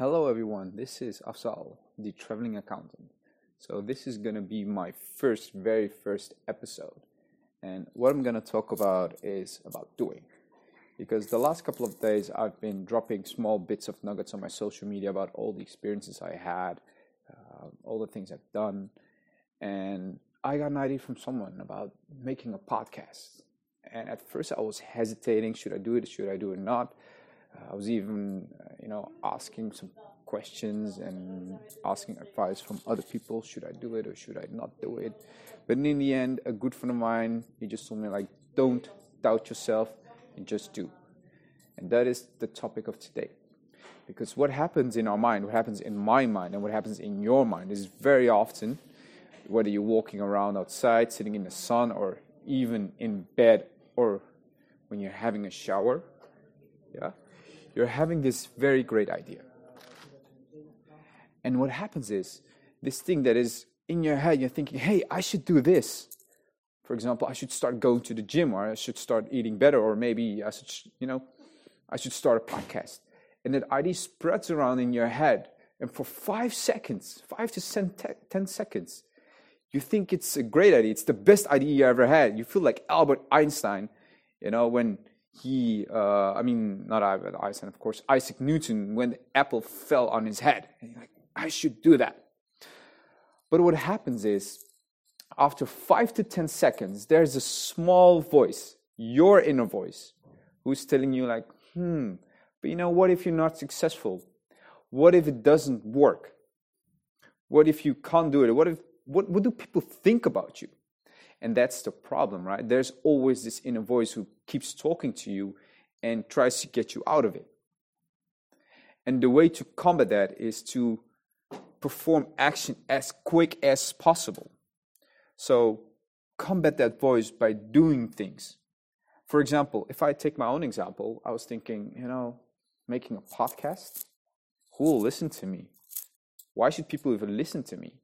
Hello, everyone. This is Afzal, the traveling accountant. So, this is going to be my first, very first episode. And what I'm going to talk about is about doing. Because the last couple of days, I've been dropping small bits of nuggets on my social media about all the experiences I had, uh, all the things I've done. And I got an idea from someone about making a podcast. And at first, I was hesitating should I do it, should I do it not? I was even, you know, asking some questions and asking advice from other people. Should I do it or should I not do it? But in the end, a good friend of mine, he just told me like, don't doubt yourself and just do. And that is the topic of today. Because what happens in our mind, what happens in my mind, and what happens in your mind is very often, whether you're walking around outside, sitting in the sun, or even in bed, or when you're having a shower, yeah, you're having this very great idea. And what happens is this thing that is in your head, you're thinking, hey, I should do this. For example, I should start going to the gym or I should start eating better or maybe I should, you know, I should start a podcast. And that idea spreads around in your head. And for five seconds, five to ten, ten seconds, you think it's a great idea. It's the best idea you ever had. You feel like Albert Einstein, you know, when he, uh, I mean, not Einstein, of course, Isaac Newton, when the apple fell on his head. And like, I should do that. But what happens is, after five to 10 seconds, there's a small voice, your inner voice, who's telling you, like, hmm, but you know, what if you're not successful? What if it doesn't work? What if you can't do it? What if what, what do people think about you? And that's the problem, right? There's always this inner voice who keeps talking to you and tries to get you out of it. And the way to combat that is to perform action as quick as possible. So combat that voice by doing things. For example, if I take my own example, I was thinking, you know, making a podcast, who will listen to me? Why should people even listen to me?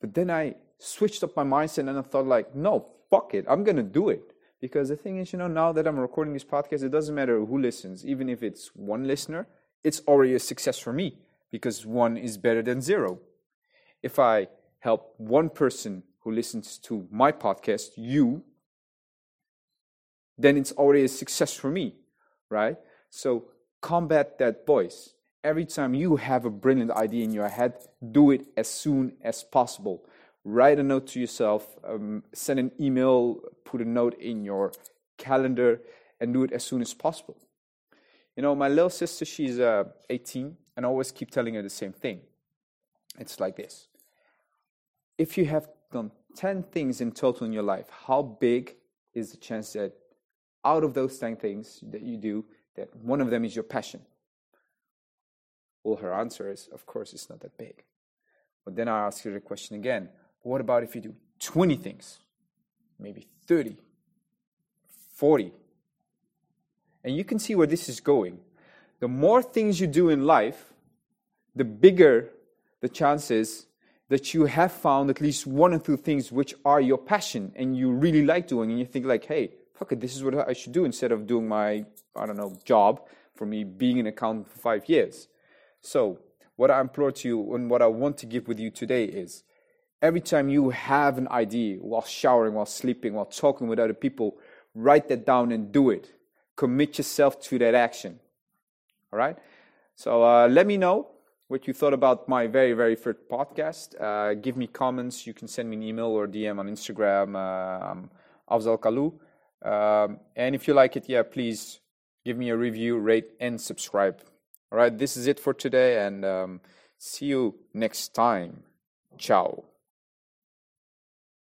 But then I switched up my mindset and I thought like, no, fuck it, I'm gonna do it. Because the thing is, you know, now that I'm recording this podcast, it doesn't matter who listens. Even if it's one listener, it's already a success for me because one is better than zero. If I help one person who listens to my podcast, you, then it's already a success for me, right? So combat that voice. Every time you have a brilliant idea in your head, do it as soon as possible write a note to yourself, um, send an email, put a note in your calendar, and do it as soon as possible. You know, my little sister, she's uh, 18, and I always keep telling her the same thing. It's like this If you have done 10 things in total in your life, how big is the chance that out of those 10 things that you do, that one of them is your passion? Well, her answer is, of course, it's not that big. But then I ask her the question again what about if you do 20 things, maybe 30, 40? And you can see where this is going. The more things you do in life, the bigger the chances that you have found at least one or two things which are your passion and you really like doing and you think like hey fuck it this is what i should do instead of doing my i don't know job for me being an accountant for five years so what i implore to you and what i want to give with you today is Every time you have an idea while showering, while sleeping, while talking with other people, write that down and do it. Commit yourself to that action. All right? So uh, let me know what you thought about my very, very first podcast. Uh, give me comments. You can send me an email or DM on Instagram, um, Afzal Kalu. Um, and if you like it, yeah, please give me a review, rate, and subscribe. All right, this is it for today, and um, see you next time. Ciao.